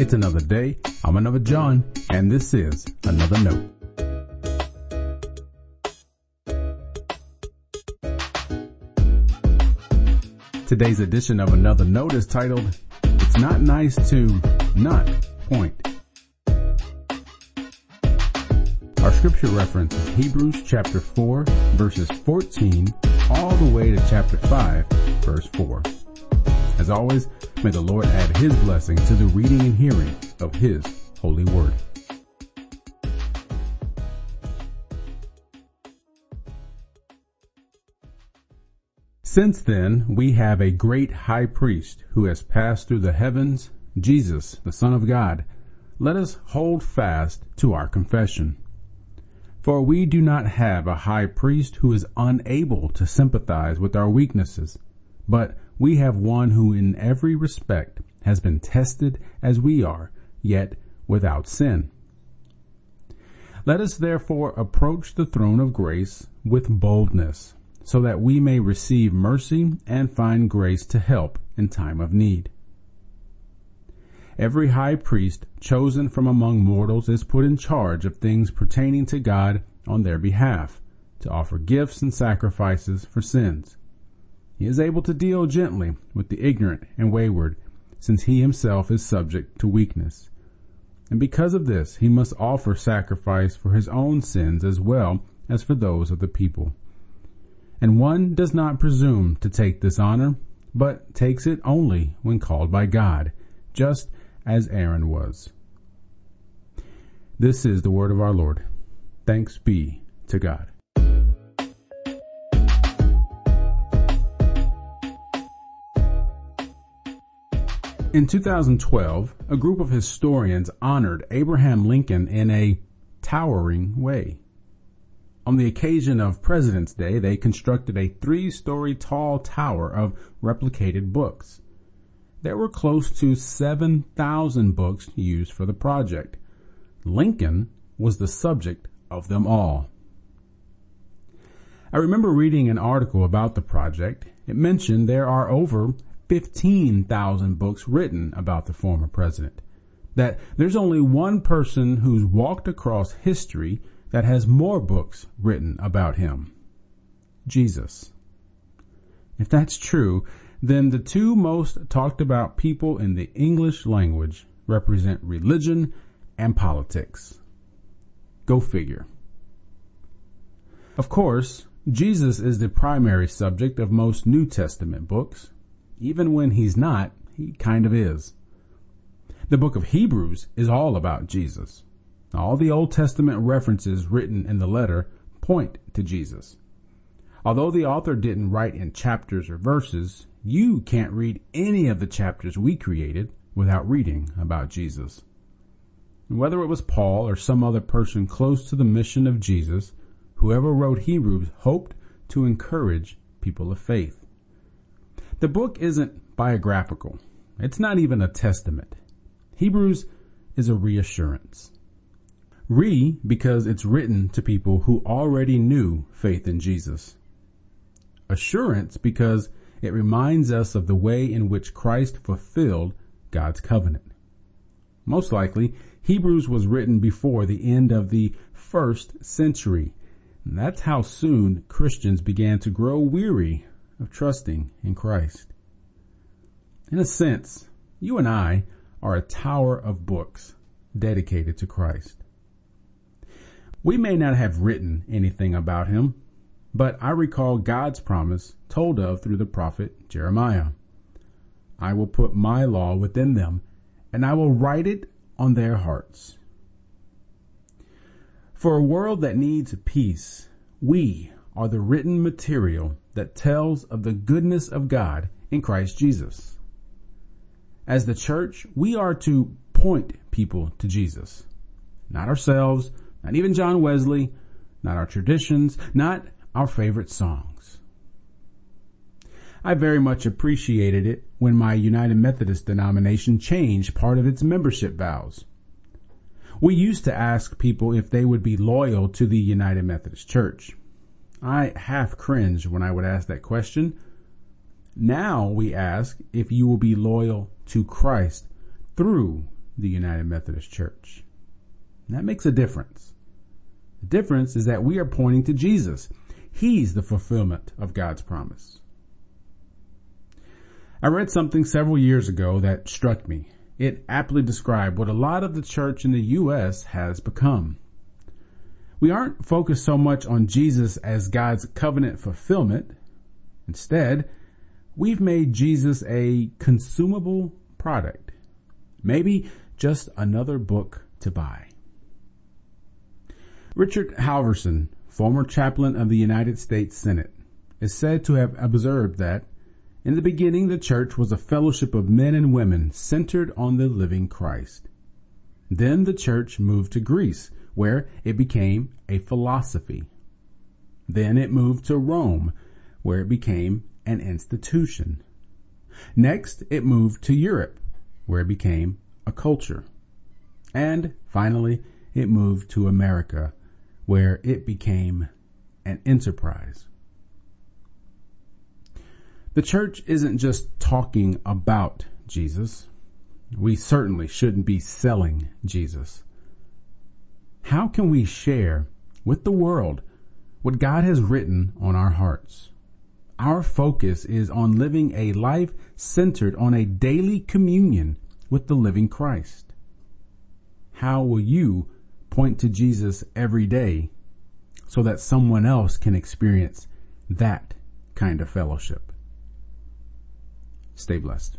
It's another day. I'm another John, and this is another note. Today's edition of another note is titled, It's Not Nice to Not Point. Our scripture reference is Hebrews chapter 4 verses 14 all the way to chapter 5 verse 4. As always, may the Lord add his blessing to the reading and hearing of his holy word. Since then, we have a great high priest who has passed through the heavens, Jesus, the Son of God. Let us hold fast to our confession. For we do not have a high priest who is unable to sympathize with our weaknesses, but we have one who in every respect has been tested as we are, yet without sin. Let us therefore approach the throne of grace with boldness, so that we may receive mercy and find grace to help in time of need. Every high priest chosen from among mortals is put in charge of things pertaining to God on their behalf, to offer gifts and sacrifices for sins. He is able to deal gently with the ignorant and wayward, since he himself is subject to weakness. And because of this, he must offer sacrifice for his own sins as well as for those of the people. And one does not presume to take this honor, but takes it only when called by God, just as Aaron was. This is the word of our Lord. Thanks be to God. In 2012, a group of historians honored Abraham Lincoln in a towering way. On the occasion of President's Day, they constructed a three-story tall tower of replicated books. There were close to 7,000 books used for the project. Lincoln was the subject of them all. I remember reading an article about the project. It mentioned there are over 15,000 books written about the former president. That there's only one person who's walked across history that has more books written about him. Jesus. If that's true, then the two most talked about people in the English language represent religion and politics. Go figure. Of course, Jesus is the primary subject of most New Testament books, even when he's not, he kind of is. The book of Hebrews is all about Jesus. All the Old Testament references written in the letter point to Jesus. Although the author didn't write in chapters or verses, you can't read any of the chapters we created without reading about Jesus. Whether it was Paul or some other person close to the mission of Jesus, whoever wrote Hebrews hoped to encourage people of faith. The book isn't biographical. It's not even a testament. Hebrews is a reassurance. Re, because it's written to people who already knew faith in Jesus. Assurance, because it reminds us of the way in which Christ fulfilled God's covenant. Most likely, Hebrews was written before the end of the first century. And that's how soon Christians began to grow weary of trusting in Christ. In a sense, you and I are a tower of books dedicated to Christ. We may not have written anything about him, but I recall God's promise told of through the prophet Jeremiah. I will put my law within them and I will write it on their hearts. For a world that needs peace, we are the written material that tells of the goodness of God in Christ Jesus. As the church, we are to point people to Jesus. Not ourselves, not even John Wesley, not our traditions, not our favorite songs. I very much appreciated it when my United Methodist denomination changed part of its membership vows. We used to ask people if they would be loyal to the United Methodist Church. I half cringed when I would ask that question. Now we ask if you will be loyal to Christ through the United Methodist Church. That makes a difference. The difference is that we are pointing to Jesus. He's the fulfillment of God's promise. I read something several years ago that struck me. It aptly described what a lot of the church in the U.S. has become. We aren't focused so much on Jesus as God's covenant fulfillment. Instead, we've made Jesus a consumable product. Maybe just another book to buy. Richard Halverson, former chaplain of the United States Senate, is said to have observed that in the beginning, the church was a fellowship of men and women centered on the living Christ. Then the church moved to Greece, where it became a philosophy. Then it moved to Rome, where it became an institution. Next, it moved to Europe, where it became a culture. And finally, it moved to America, where it became an enterprise. The church isn't just talking about Jesus. We certainly shouldn't be selling Jesus. How can we share with the world what God has written on our hearts? Our focus is on living a life centered on a daily communion with the living Christ. How will you point to Jesus every day so that someone else can experience that kind of fellowship? Stay blessed.